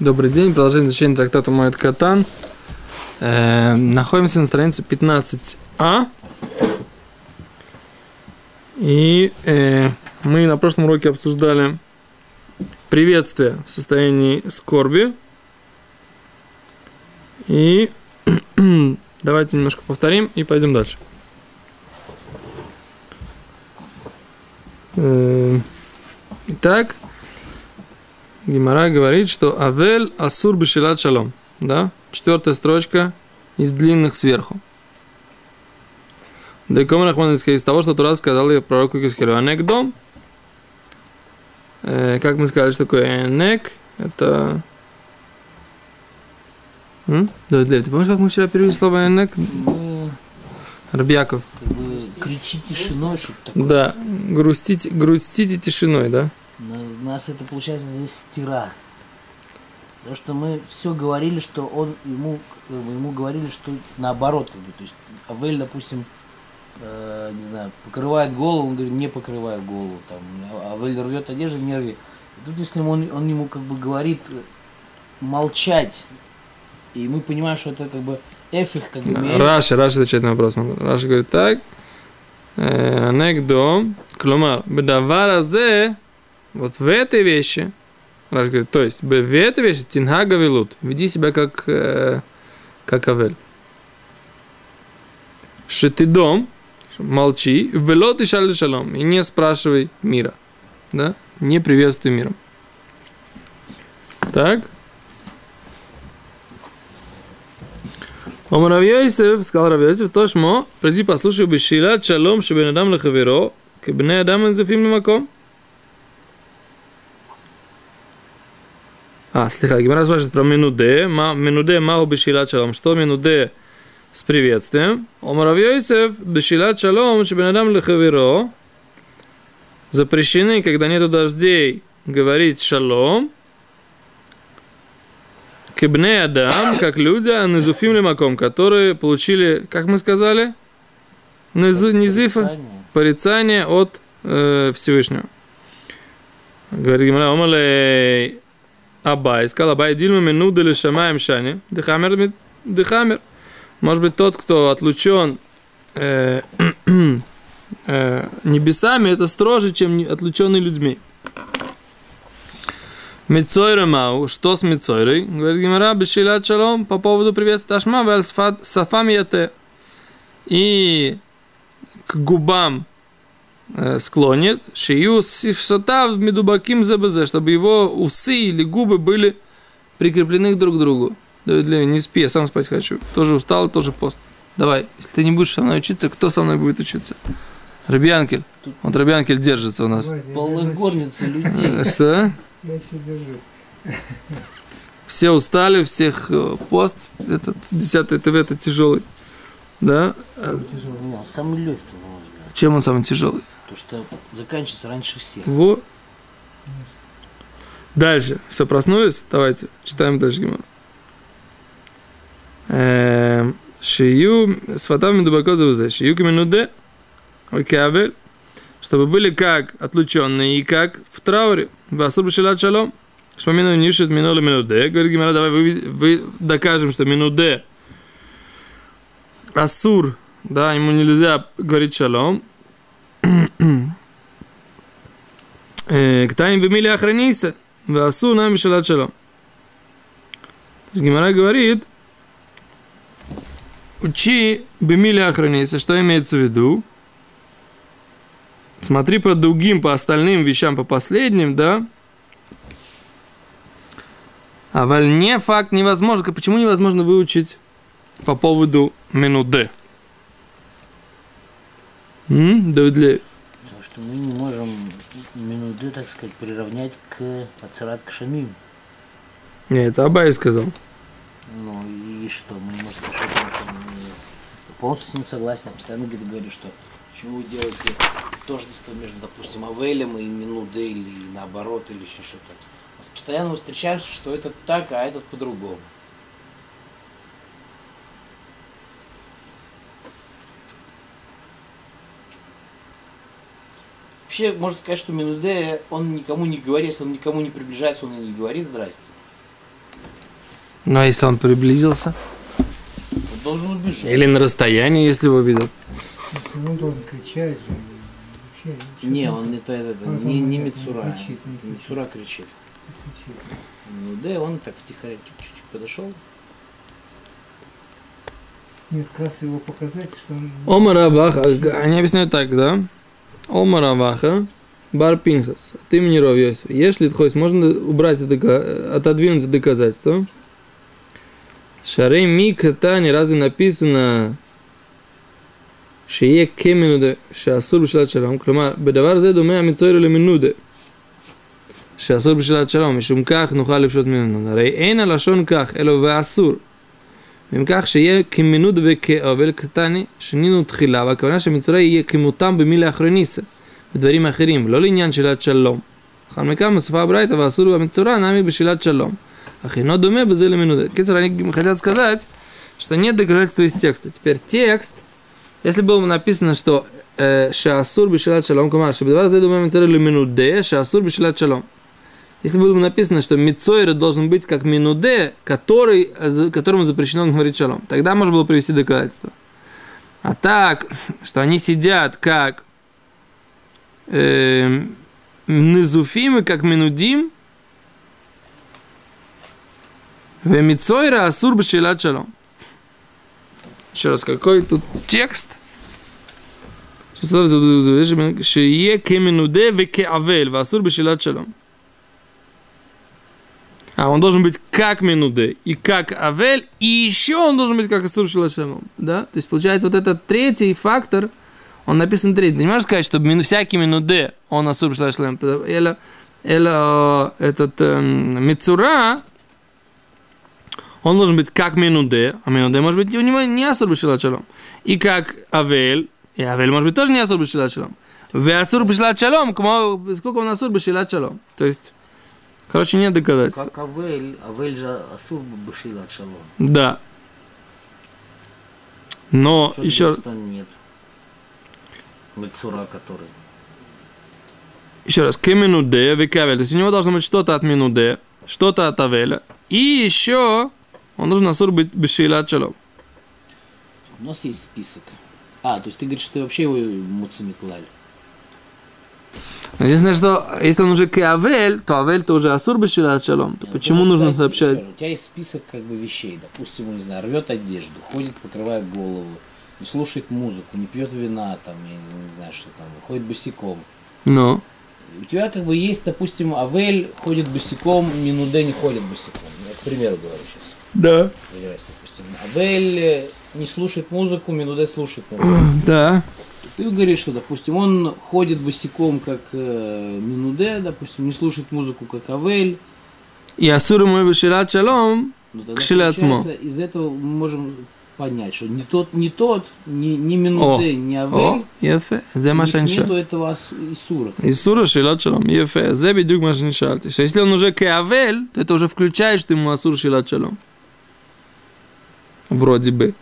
Добрый день, продолжение изучения трактата Моет Катан. Э, находимся на странице 15а. И э, мы на прошлом уроке обсуждали приветствие в состоянии скорби. И давайте немножко повторим и пойдем дальше. Э, итак, Гимара говорит, что Авель Асур Бешилат Шалом. Да? Четвертая строчка из длинных сверху. Дайком Рахман из того, что Тура сказал я пророку Кискеру. Анек дом. Э, как мы сказали, что такое Энек? Это... Давид Лев, ты помнишь, как мы вчера перевели слово Энек? Рабьяков. Как бы кричи тишиной, что-то такое. Да, грустите, грустите тишиной, да? Нас это получается здесь стира. Потому что мы все говорили, что он ему, ему говорили, что наоборот, как бы, то есть Авель, допустим, э, не знаю, покрывает голову, он говорит, не покрываю голову, там, Авель рвет одежду, не рви. И тут, если он, он ему как бы говорит молчать, и мы понимаем, что это как бы эфих, как бы... Раша, Раша отвечает на вопрос. Раша говорит так, анекдо, кломар, бедавара зе, вот в этой вещи, Раш говорит, то есть в этой вещи тинга гавилут, веди себя как, э, как авель. дом, молчи, велот и шаль шалом, и не спрашивай мира, да, не приветствуй миром. Так. Омар Равьёйсев, сказал Равьёйсев, то шмо, приди послушай бешилат шалом, шебен адам лехаверо, кебне адам энзефим лимаком. А, слегка, Гимара спрашивает про минуде. Минуде маху бешилат шалом. Что минуде с приветствием? Омар Йосеф бешилат шалом, шебенадам лехаверо. Запрещены, когда нету дождей, говорить шалом. Кебне Адам, как люди, а низуфим лимаком, которые получили, как мы сказали, низифа, порицание от э, Всевышнего. Говорит Гимара, омалей Абай, сказал Абай, дильма минуды ли шамаем шани, дыхамер дыхамер. Может быть, тот, кто отлучен э, э, небесами, это строже, чем отлученный людьми. Мицойра Мау, что с Мицойрой? Говорит Гимара, Бешилат Шалом, по поводу приветствия Ташма, Вальсфат Сафам Яте. И к губам склонит, шию сифсотав медубаким забезе, чтобы его усы или губы были прикреплены друг к другу. Давид не спи, я сам спать хочу. Тоже устал, тоже пост. Давай, если ты не будешь со мной учиться, кто со мной будет учиться? Рабианкель. Вот Рабианкель держится у нас. Полная горница людей. Что? Я еще держусь. Все устали, всех э, пост, этот 10 ТВ, это тяжелый. Да? Тяжелый. Самый легкий. Чем он самый тяжелый? То, что заканчивается раньше всех. Вот. Дальше. Все, проснулись? Давайте, читаем дальше Гимар. Эм, шию с фатами дубакозовзе. Шию каменуде. Океавель. Чтобы были как отлученные и как в трауре. Васур бешилат шалом. Шпамину нишет минула минуде. Говорит Гимара, давай вы, вы докажем, что минуде. Асур, да, ему нельзя говорить шалом. Э, Ктайм бемили охранейся, васу нам шалат шалом. То есть Гимара говорит, учи бемили охранейся, что имеется в виду? Смотри по другим, по остальным вещам, по последним, да? А вольне факт невозможно. Почему невозможно выучить по поводу минуты? М? Да, мы не можем минуты, так сказать, приравнять к Ацарат Кшамим. Не, это Абай сказал. Ну и что, мы не можем решить, потому что мы полностью с ним согласен. Постоянно где-то говорю, что почему вы делаете тождество между, допустим, Авелем и Минуде или наоборот, или еще что-то. Нас постоянно мы встречаемся, что этот так, а этот по-другому. Вообще, можно сказать, что Минуде, он никому не говорит, если он никому не приближается, он и не говорит «здрасте». Но если он приблизился? Он должен убежать. Или на расстоянии, если его видят? Если Он должен кричать же. Вообще, Не, там он это, это, А, не, там не он Мицура. кричит, не кричит. Мицура кричит. кричит? Ну да, он так втихаря чуть-чуть подошел. Нет, как раз его показать, что он... Омар Аваха, они объясняют так, да? Омар Аваха, Бар Пинхас, от имени Ров Йосифа. Если хойс, можно убрать это, дока- отодвинуть это доказательство. Шарей Мик Тани, разве написано שיהיה כמנודה שאסור בשאלת שלום, כלומר, בדבר זה דומה המצויר למנודה שאסור בשאלת שלום, משום כך נוכל לפשוט ממנו. הרי אין הלשון כך, אלא ואסור. ואם כך שיהיה כמנוד וכעוול קטני, שנינו תחילה, והכוונה שמצורע יהיה כמותם במילה אחרניסה, בדברים אחרים, לא לעניין שאלת שלום. אחר מכאן מוספה הברייתא ואסור במצורע נמי בשאלת שלום. אך אינו דומה בזה למנודה. קיצור, они хотят сказать, что нет доказательства из текста. Теперь текст, если было бы написано, что э, шаасур бешилат шалом, кумар, шабдавар зе дума мицойра леминуде, шаасур бешилат шалом. Если было бы написано, что Мицойра должен быть как Минуде, который, которому запрещено говорить шалом, тогда можно было привести доказательство. А так, что они сидят как э, Незуфим и как Минудим, в Мицойра Асур Шалом. Еще раз, какой тут текст? Шие кеминуде веке авель, васур бешилат шалом. А он должен быть как минуде и как авель, и еще он должен быть как Астур Шалашемом. Да? То есть, получается, вот этот третий фактор, он написан третий. Ты не можешь сказать, что всякий минуде, он Астур Шалашемом. Или, или этот эм, Мицура, он должен быть как минуде, а минуде может быть у него не Асур Шалашемом. И как авель, и авель может быть тоже не Асур Шалашемом. В Асур Бешилат сколько он Асур Бешилат. То есть, короче, нет доказательств. Как Авель, Авель же Асур Башила от Шалом. Да. Но Что еще, что нет. Мицура, который. еще раз, к минуде векавель. То есть у него должно быть что-то от минуде, что-то от авеля. И еще он должен асур быть бешилат шалом. У нас есть список. А, то есть ты говоришь, что ты вообще его муцами клали. Единственное, что если он уже к авель, то авель то уже асур бешилат шалом. То Нет, почему нужно знаете, сообщать? У тебя есть список как бы вещей. Допустим, он, не знаю, рвет одежду, ходит, покрывает голову, не слушает музыку, не пьет вина, там, я не, не знаю, что там, ходит босиком. Ну, у тебя как бы есть, допустим, Авель ходит босиком, Минуде не ходит босиком. Я, к примеру, говорю сейчас. да. Допустим. Авель не слушает музыку, Минуде слушает музыку. Да. Ты говоришь, что, допустим, он ходит босиком, как э, Минуде, допустим, не слушает музыку, как Авель. И Асур мой бешират шалом ну, кшилятмо. Из этого мы можем понять, что не тот, не тот, не, не Минуде, о, не Авель. О, ефе, зе машанша. Нету этого Исура. Исура шилат шалом, ефе, зе бедюк машанша. То есть, если он уже к Авель, то это уже включаешь ты ему Асур шилат шалом. Вроде бы.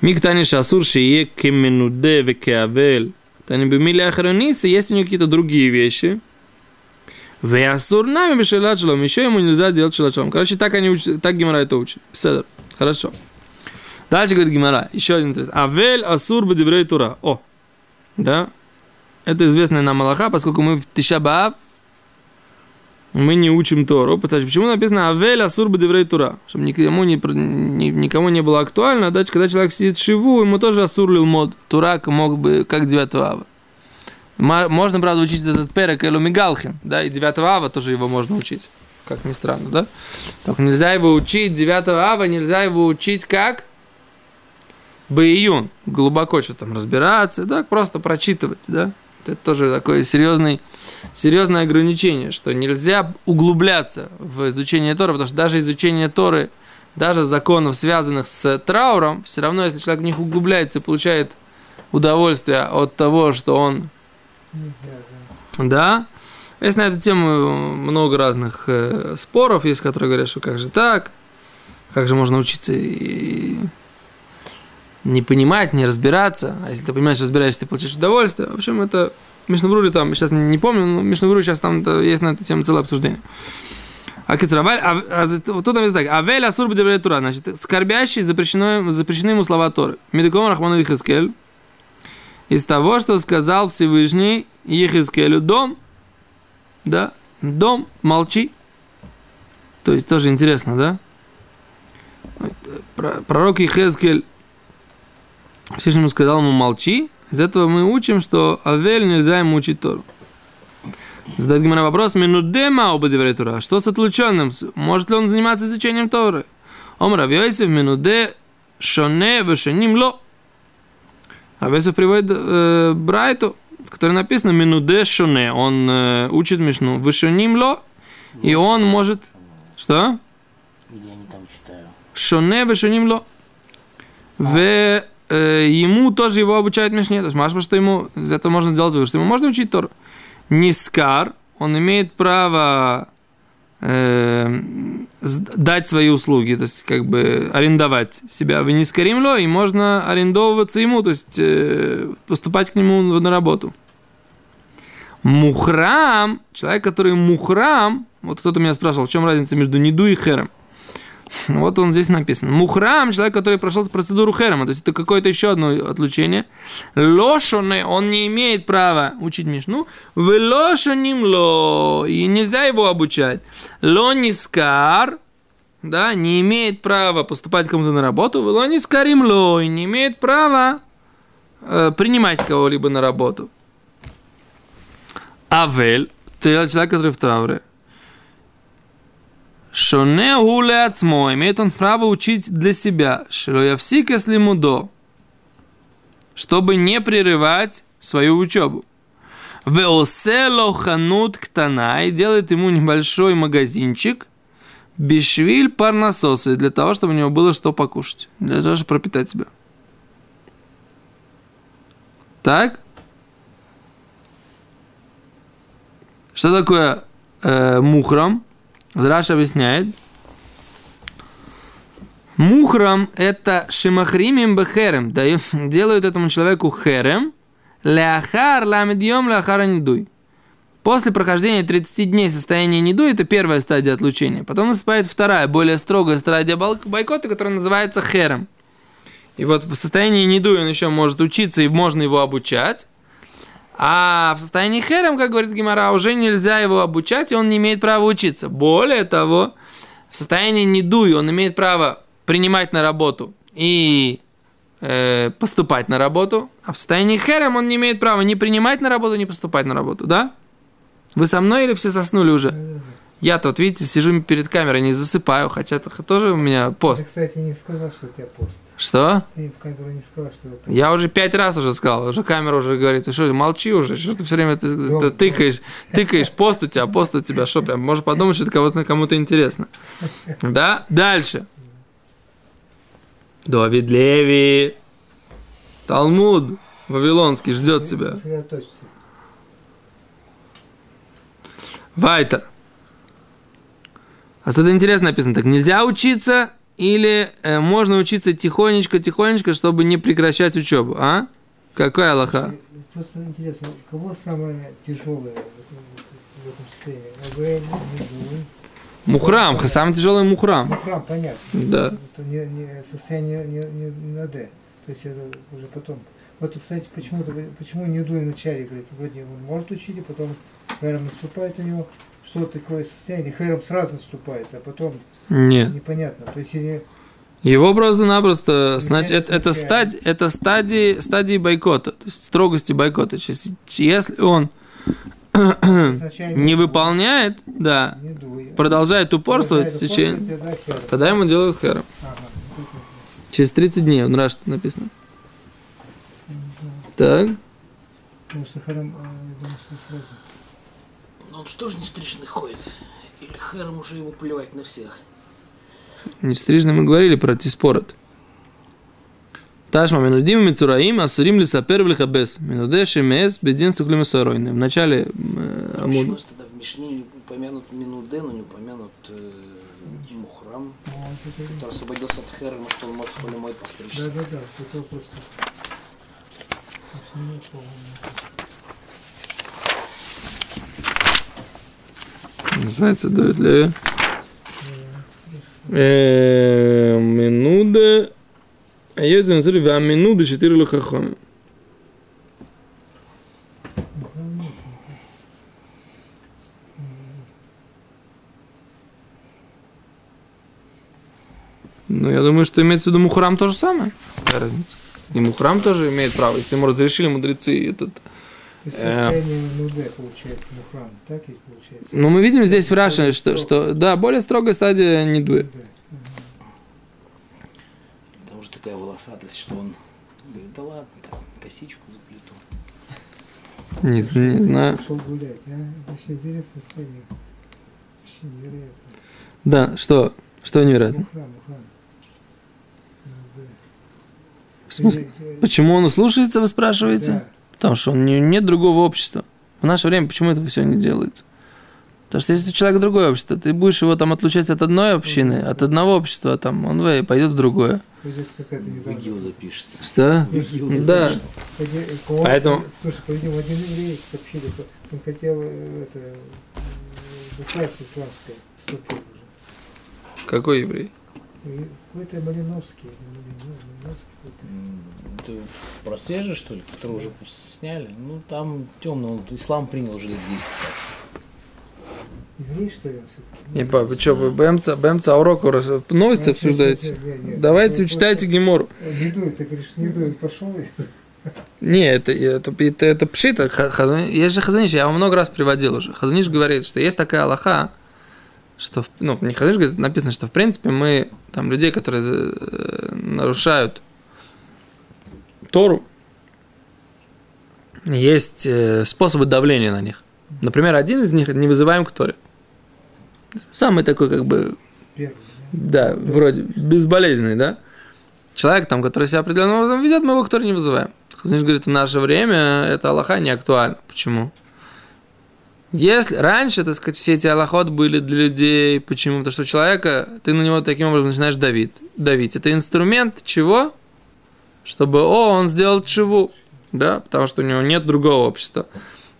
Мигтани шасур шие кеменуде векеавель. Тани бимили ахронисы, есть у него какие-то другие вещи. Веасур нами бешелат шалом. Еще ему нельзя делать шалат. Короче, так они учат, так Гимара это учит. Седр, Хорошо. Дальше говорит Гимара. Еще один тест. Авель асур бедеврей тура. О. Да? Это известная нам Аллаха, поскольку мы в Тишабаав мы не учим Тору. Почему написано Авель Асур Бадеврей Тура? Чтобы никому не, никому не было актуально, да, когда человек сидит в Шиву, ему тоже Асур Лилмод. Турак мог бы, как 9 ава. Можно, правда, учить этот перек Элу Мигалхин, да, и 9 ава тоже его можно учить. Как ни странно, да? Только нельзя его учить 9 ава, нельзя его учить как? Баиюн. Глубоко что там разбираться, да, просто прочитывать, да. Это тоже такое серьезный, серьезное ограничение, что нельзя углубляться в изучение Торы, потому что даже изучение Торы, даже законов, связанных с трауром, все равно, если человек в них углубляется и получает удовольствие от того, что он Нельзя, да. да. Есть на эту тему много разных э, споров, есть, которые говорят, что как же так, как же можно учиться и не понимать, не разбираться. А если ты понимаешь, разбираешься, ты получаешь удовольствие. В общем, это Мишнабрури там, сейчас не, помню, но Мишнабрури сейчас там есть на эту тему целое обсуждение. А Кицраваль, а, а, тут написано так, Авель Асур Тура, значит, скорбящий запрещено, запрещены ему слова Торы. Медиком Рахману Ихискель, из того, что сказал Всевышний Ехискелю, дом, да, дом, молчи. То есть тоже интересно, да? Пророк Ехескель Всевышнему сказал ему молчи, из этого мы учим, что Авель нельзя ему учить Тору. Задает Гимара вопрос, минудема оба Тура. Что с отлученным? Может ли он заниматься изучением Торы? Ом Равьойсев минуде шоне вешаним ло. Равьойсев приводит э, Брайту, в которой написано минуде шоне. Он э, учит Мишну. Вешаним ло. И он может... Что? Где они там читаю? Шоне вешаним ло. В ему тоже его обучают Мишне. То есть, Машма, что ему из этого можно сделать вывод, что ему можно учить Тору. Нискар, он имеет право э, дать свои услуги, то есть как бы арендовать себя в Нискаримло, и можно арендовываться ему, то есть э, поступать к нему на работу. Мухрам, человек, который мухрам, вот кто-то меня спрашивал, в чем разница между Ниду и Хером. Вот он здесь написан. Мухрам, человек, который прошел процедуру херема, то есть это какое-то еще одно отлучение. Лошоне, он не имеет права учить Мишну. В лошоним ло, и нельзя его обучать. Лонискар, да, не имеет права поступать кому-то на работу. В лонискарим ло, и не имеет права э, принимать кого-либо на работу. Авель, ты человек, который в трауре, Шоне гуле ацмо, имеет он право учить для себя, шилоявсик если мудо, чтобы не прерывать свою учебу. Веосело ханут ктана и делает ему небольшой магазинчик, бишвиль парнасосы, для того, чтобы у него было что покушать, для того, чтобы пропитать себя. Так? Что такое э, мухрам? Раша объясняет. Мухрам – это шимахримим бехерем. Делают этому человеку херем. Ляхар ламедьем ляхара недуй. После прохождения 30 дней состояния недуй – это первая стадия отлучения. Потом наступает вторая, более строгая стадия бойкота, которая называется херем. И вот в состоянии недуй он еще может учиться и можно его обучать. А в состоянии херем, как говорит Гимара, уже нельзя его обучать, и он не имеет права учиться. Более того, в состоянии недуй он имеет право принимать на работу и э, поступать на работу, а в состоянии херем он не имеет права ни принимать на работу, ни поступать на работу, да? Вы со мной или все заснули уже? Я-то, вот видите, сижу перед камерой, не засыпаю, хотя тоже у меня пост. Ты, кстати, не сказал, что у тебя пост. Что? Ты в камеру не сказал, что это... Я уже пять раз уже сказал, уже камера уже говорит, ты что, молчи уже, что ты все время ты, ты тыкаешь, тыкаешь, пост у тебя, пост у тебя, что прям, может подумать, что это кого-то, кому-то интересно. Да? Дальше. Давид Леви, Талмуд Вавилонский ждет тебя. Вайтер. А что-то интересно написано. Так нельзя учиться или э, можно учиться тихонечко, тихонечко, чтобы не прекращать учебу, а? Какая Аллаха? Просто интересно, у кого самое тяжелое в этом состоянии? Мухрам, самый тяжелый мухрам. Мухрам, понятно. Да. Это не, не, состояние не, не, на Д. То есть это уже потом. Вот, кстати, почему-то, почему не дуй вначале, говорит, вроде он может учить, и потом Хэром наступает у него, что такое состояние, Хэром сразу наступает, а потом Нет. непонятно. То есть или Его просто-напросто, значит, это, это, стадь, это стадии, стадии бойкота, то есть строгости бойкота. Если он не выполняет, да, продолжает упорствовать в течение, тогда ему делают хэром. Через 30 дней, раз что написано. Так. Потому что Хэром, а, я думаю, что сразу. Он что же не стрижный ходит? Или Хэром уже его плевать на всех? Не стрижно мы говорили про тиспорот. Ташма минудим мицураим, асурим лисапер влихабес. Минуде шемес, бездин суклим В начале э, А почему Амуд. тогда в Мишне не упомянут Минуде, но не упомянут... э, Мухрам, который освободился от Херма, что он мог холемой постричься. Да, да, да, это просто. Уж не помню. Называется Леви. Э, Минуда. А я это называю Ваминуда четыре лохахоми. Ну, я думаю, что имеется в виду Мухрам то же самое. И Мухрам тоже имеет право, если ему разрешили мудрецы этот. То есть Э. состояние нуде получается мухрам, так ведь получается? Ну, мы видим здесь в Рашине, что, что, да, более строгая стадия не дует. Да. Потому что такая волосатость, что он говорит, да ладно, так, косичку заплету. Не, не знаю. Пошел гулять, а? Это вообще интересное состояние. Вообще невероятно. Да, что? Что невероятно? Мухрам, мухрам. Ну, да. В смысле? Э, Почему он слушается, вы спрашиваете? Да. Потому что он не, нет другого общества. В наше время почему это все не делается? Потому что если человек другое общество, ты будешь его там отлучать от одной общины, от одного общества, там, он пойдет в другое. Пойдет какая-то недавно. запишется. Что? В ИГИЛ Да. запишется. Э, по- Поэтому- Слушай, по-видимому, один еврей сообщили, что он хотел э, это, э, государство исламское вступить уже. Какой еврей? И Какой-то Малиновский, Малиновский, Малиновский какой-то. М, Это про свежее, что ли, который уже сняли? Ну, там темно, он ислам принял уже лет 10. Еврей, что ли, он все-таки? Не, па, вы что, вы БМЦ, БМЦ уроку раз- новости обсуждаете? Давайте учитайте Гемору. Не дует, ты говоришь, не дует, пошел и... Не, это, это, это, это пшита. Ха- Хазани- Есть же Хазаниш, я вам много раз приводил уже. Хазаниш говорит, что есть такая Аллаха, что, ну, не говорит, написано, что в принципе мы, там, людей, которые э, нарушают Тору, есть э, способы давления на них. Например, один из них – не вызываем к Торе. Самый такой, как бы, Первый, да? да, вроде безболезненный, да? Человек, там, который себя определенным образом ведет, мы его к Торе не вызываем. Хазаниш говорит, в наше время это Аллаха не актуально. Почему? Если раньше, так сказать, все эти аллахот были для людей, почему? Потому что человека, ты на него таким образом начинаешь давить. давить. Это инструмент чего? Чтобы, о, он сделал чего? Да, потому что у него нет другого общества.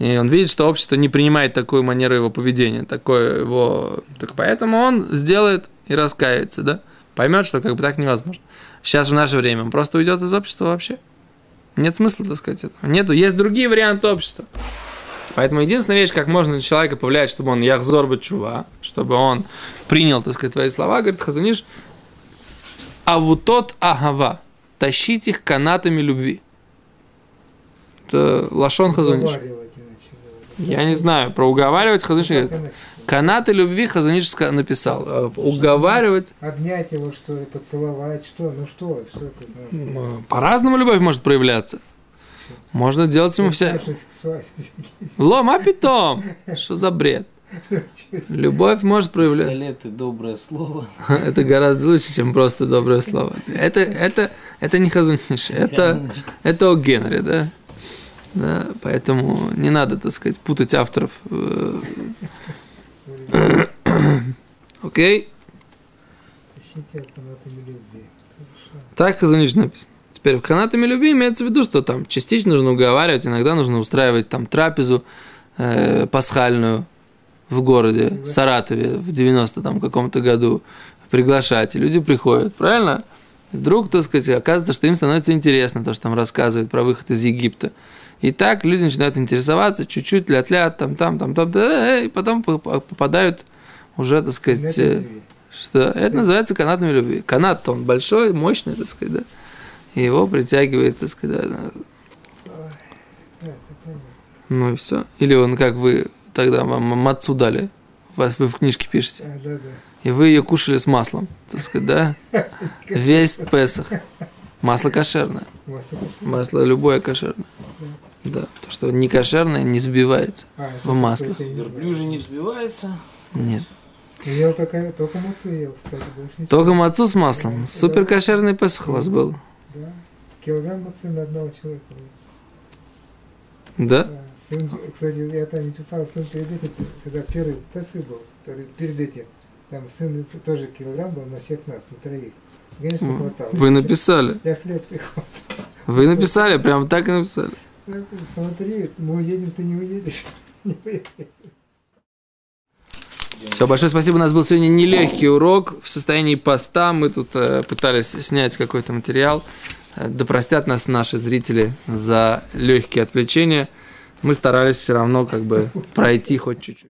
И он видит, что общество не принимает такую манеру его поведения, такое его... Так поэтому он сделает и раскается, да? Поймет, что как бы так невозможно. Сейчас в наше время он просто уйдет из общества вообще. Нет смысла, так сказать, этого. Нету. Есть другие варианты общества. Поэтому единственная вещь, как можно на человека повлиять, чтобы он яхзор бы чува, чтобы он принял, так сказать, твои слова, говорит Хазуниш, а вот тот агава, тащить их канатами любви. Это Лашон Хазуниш. Я не знаю, про уговаривать Хазуниш говорит, иначе? канаты любви Хазуниш написал. Э, Уговаривать, Обнять его, что ли, поцеловать, что? Ну что, что это? Ну, по-разному любовь может проявляться. Можно делать ему все... Лом, а питом? Что за бред? Любовь может проявляться. Пистолет и доброе слово. Это гораздо лучше, чем просто доброе слово. Это, это, это не Хазуниш, это, это о Генри, да? Да, поэтому не надо, так сказать, путать авторов. Э, Окей? Ищите любви. Так Хазуниш написано. Теперь канатами любви имеется в виду, что там частично нужно уговаривать, иногда нужно устраивать там трапезу э, пасхальную в городе Саратове в 90 там каком-то году, приглашать, и люди приходят, правильно? И вдруг, так сказать, оказывается, что им становится интересно то, что там рассказывает про выход из Египта. И так люди начинают интересоваться, чуть-чуть, ля-ля, там, там, там, там, да, и потом поп- попадают уже, так сказать, э, что это называется канатами любви. Канат-то он большой, мощный, так сказать, да. И его притягивает, так сказать, ну и все. Или он, как вы тогда вам мацу дали, вас вы в книжке пишете, А, да, да. и вы ее кушали с маслом, так сказать, да? Весь Песах. Масло кошерное. Масло любое кошерное. Да, то, что не кошерное, не взбивается. А, в масло. я. Верблюжий не взбивается. Нет. Я ел только, только мацу ел, кстати, больше ничего. Только мацу с маслом. Супер кошерный Песах у вас был. Да. Килограмм мацы на одного человека. Да? Да. Сын, кстати, я там писал, сын перед этим, когда первый Песах был, который перед этим, Там сын тоже килограмм был на всех нас, на троих. Конечно, хватало. Вы написали. Я хлеб прихватил. Вы написали, прям так и написали. Смотри, мы уедем, ты не уедешь. Не уедешь. Все, большое спасибо. У нас был сегодня нелегкий урок в состоянии поста. Мы тут э, пытались снять какой-то материал. Э, да простят нас наши зрители за легкие отвлечения. Мы старались все равно как бы пройти хоть чуть-чуть.